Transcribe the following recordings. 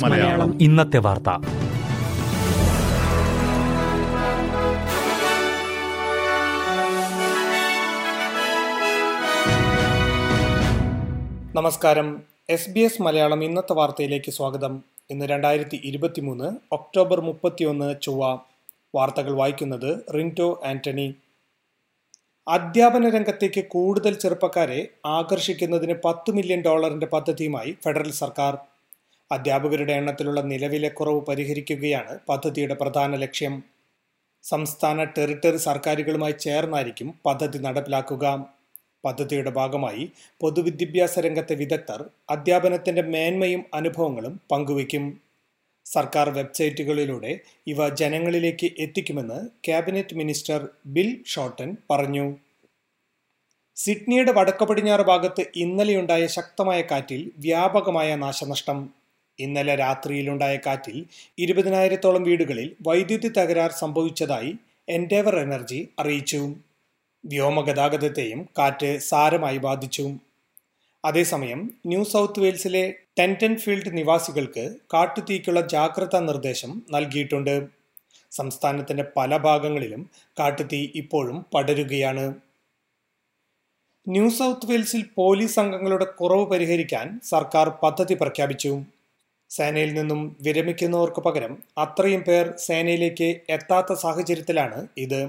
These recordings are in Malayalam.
മലയാളം. ഇന്നത്തെ വാർത്ത. നമസ്കാരം. എസ് ബി എസ് മലയാളം ഇന്നത്തെ വാർത്തയിലേക്ക് സ്വാഗതം. ഇന്ന് രണ്ടായിരത്തി ഇരുപത്തി മൂന്ന് ഒക്ടോബർ മുപ്പത്തിയൊന്ന് ചൊവ്വ. വാർത്തകൾ വായിക്കുന്നത് റിന്റോ ആന്റണി. അധ്യാപന രംഗത്തേക്ക് കൂടുതൽ ചെറുപ്പക്കാരെ ആകർഷിക്കുന്നതിന് പത്ത് മില്യൺ ഡോളറിന്റെ പദ്ധതിയുമായി ഫെഡറൽ സർക്കാർ. അധ്യാപകരുടെ എണ്ണത്തിലുള്ള നിലവിലെ കുറവ് പരിഹരിക്കുകയാണ് പദ്ധതിയുടെ പ്രധാന ലക്ഷ്യം. സംസ്ഥാന ടെറിട്ടറി സർക്കാരുകളുമായി ചേർന്നായിരിക്കും പദ്ധതി നടപ്പിലാക്കുക. പദ്ധതിയുടെ ഭാഗമായി പൊതുവിദ്യാഭ്യാസ രംഗത്തെ വിദഗ്ധർ അധ്യാപനത്തിന്റെ മേന്മയും അനുഭവങ്ങളും പങ്കുവയ്ക്കും. സർക്കാർ വെബ്സൈറ്റുകളിലൂടെ ഇവ ജനങ്ങളിലേക്ക് എത്തിക്കുമെന്ന് ക്യാബിനറ്റ് മിനിസ്റ്റർ ബിൽ ഷോട്ടൻ പറഞ്ഞു. സിഡ്നിയുടെ വടക്കു പടിഞ്ഞാറ് ഭാഗത്ത് ഇന്നലെയുണ്ടായ ശക്തമായ കാറ്റിൽ വ്യാപകമായ നാശനഷ്ടം. ഇന്നലെ രാത്രിയിലുണ്ടായ കാറ്റിൽ ഇരുപതിനായിരത്തോളം വീടുകളിൽ വൈദ്യുതി തകരാർ സംഭവിച്ചതായി എൻഡേവർ എനർജി അറിയിച്ചു. വ്യോമഗതാഗതത്തെയും കാറ്റ് സാരമായി ബാധിച്ചു. അതേസമയം ന്യൂ സൗത്ത് വെയിൽസിലെ ടെന്റൻ ഫീൽഡ് നിവാസികൾക്ക് കാട്ടുതീക്കുള്ള ജാഗ്രതാ നിർദ്ദേശം നൽകിയിട്ടുണ്ട്. സംസ്ഥാനത്തിന്റെ പല ഭാഗങ്ങളിലും കാട്ടുതീ ഇപ്പോഴും പടരുകയാണ്. ന്യൂ സൗത്ത് വെയിൽസിൽ പോലീസ് അംഗങ്ങളുടെ കുറവ് പരിഹരിക്കാൻ സർക്കാർ പദ്ധതി പ്രഖ്യാപിച്ചു. സേനയിൽ നിന്നും വിരമിക്കുന്നവർക്ക് പകരം അത്രയും പേർ സേനയിലേക്ക് എത്താത്ത സാഹചര്യത്തിലാണ് ഇത്.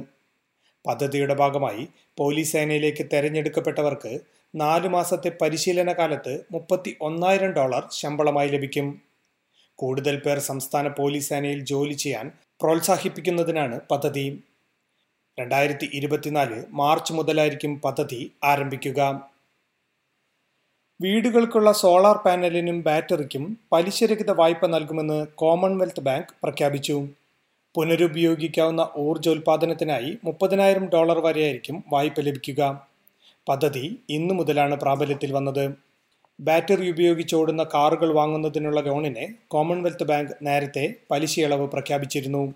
പദ്ധതിയുടെ ഭാഗമായി പോലീസ് സേനയിലേക്ക് തെരഞ്ഞെടുക്കപ്പെട്ടവർക്ക് നാലു മാസത്തെ പരിശീലന കാലത്ത് മുപ്പത്തി ഒന്നായിരം ഡോളർ ശമ്പളമായി ലഭിക്കും. കൂടുതൽ പേർ സംസ്ഥാന പോലീസ് സേനയിൽ ജോലി ചെയ്യാൻ പ്രോത്സാഹിപ്പിക്കുന്നതിനാണ് പദ്ധതി. രണ്ടായിരത്തി ഇരുപത്തിനാല് മാർച്ച് മുതലായിരിക്കും പദ്ധതി ആരംഭിക്കുക. വീടുകൾക്കുള്ള സോളാർ പാനലിനും ബാറ്ററിക്കും പലിശരഹിത വായ്പ നൽകുമെന്ന് കോമൺവെൽത്ത് ബാങ്ക് പ്രഖ്യാപിച്ചു. പുനരുപയോഗിക്കാവുന്ന ഊർജോൽപാദനത്തിനായി മുപ്പതിനായിരം ഡോളർ വരെയായിരിക്കും വായ്പ ലഭിക്കുക. പദ്ധതി ഇന്നു മുതലാണ് പ്രാബല്യത്തിൽ വന്നത്. ബാറ്ററി ഉപയോഗിച്ച് ഓടുന്ന കാറുകൾ വാങ്ങുന്നതിനുള്ള ലോണിന് കോമൺവെൽത്ത് ബാങ്ക് നേരത്തെ പലിശയളവ് പ്രഖ്യാപിച്ചിരുന്നു.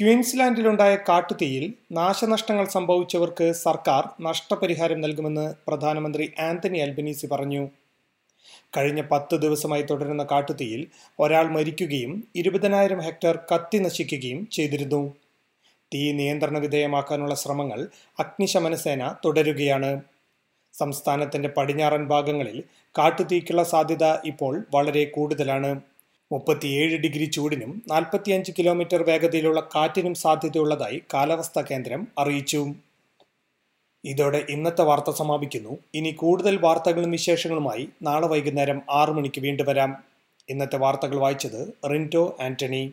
ക്വീൻസ്ലാൻഡിലുണ്ടായ കാട്ടുതീയിൽ നാശനഷ്ടങ്ങൾ സംഭവിച്ചവർക്ക് സർക്കാർ നഷ്ടപരിഹാരം നൽകുമെന്ന് പ്രധാനമന്ത്രി ആന്റണി അൽബനീസി പറഞ്ഞു. കഴിഞ്ഞ പത്ത് ദിവസമായി തുടരുന്ന കാട്ടുതീയിൽ ഒരാൾ മരിക്കുകയും ഇരുപതിനായിരം ഹെക്ടർ കത്തി നശിക്കുകയും ചെയ്തിരുന്നു. തീ നിയന്ത്രണ വിധേയമാക്കാനുള്ള ശ്രമങ്ങൾ അഗ്നിശമന സേന തുടരുകയാണ്. സംസ്ഥാനത്തിന്റെ പടിഞ്ഞാറൻ ഭാഗങ്ങളിൽ കാട്ടുതീക്കുള്ള സാധ്യത ഇപ്പോൾ വളരെ കൂടുതലാണ്. മുപ്പത്തിയേഴ് ഡിഗ്രി ചൂടിനും നാൽപ്പത്തിയഞ്ച് കിലോമീറ്റർ വേഗതയിലുള്ള കാറ്റിനും സാധ്യതയുള്ളതായി കാലാവസ്ഥാ കേന്ദ്രം അറിയിച്ചു. ഇതോടെ ഇന്നത്തെ വാർത്ത സമാപിക്കുന്നു. ഇനി കൂടുതൽ വാർത്തകളും വിശേഷങ്ങളുമായി നാളെ വൈകുന്നേരം ആറു മണിക്ക് വീണ്ടും വരാം. ഇന്നത്തെ വാർത്തകൾ വായിച്ചത് റിന്റോ ആന്റണി.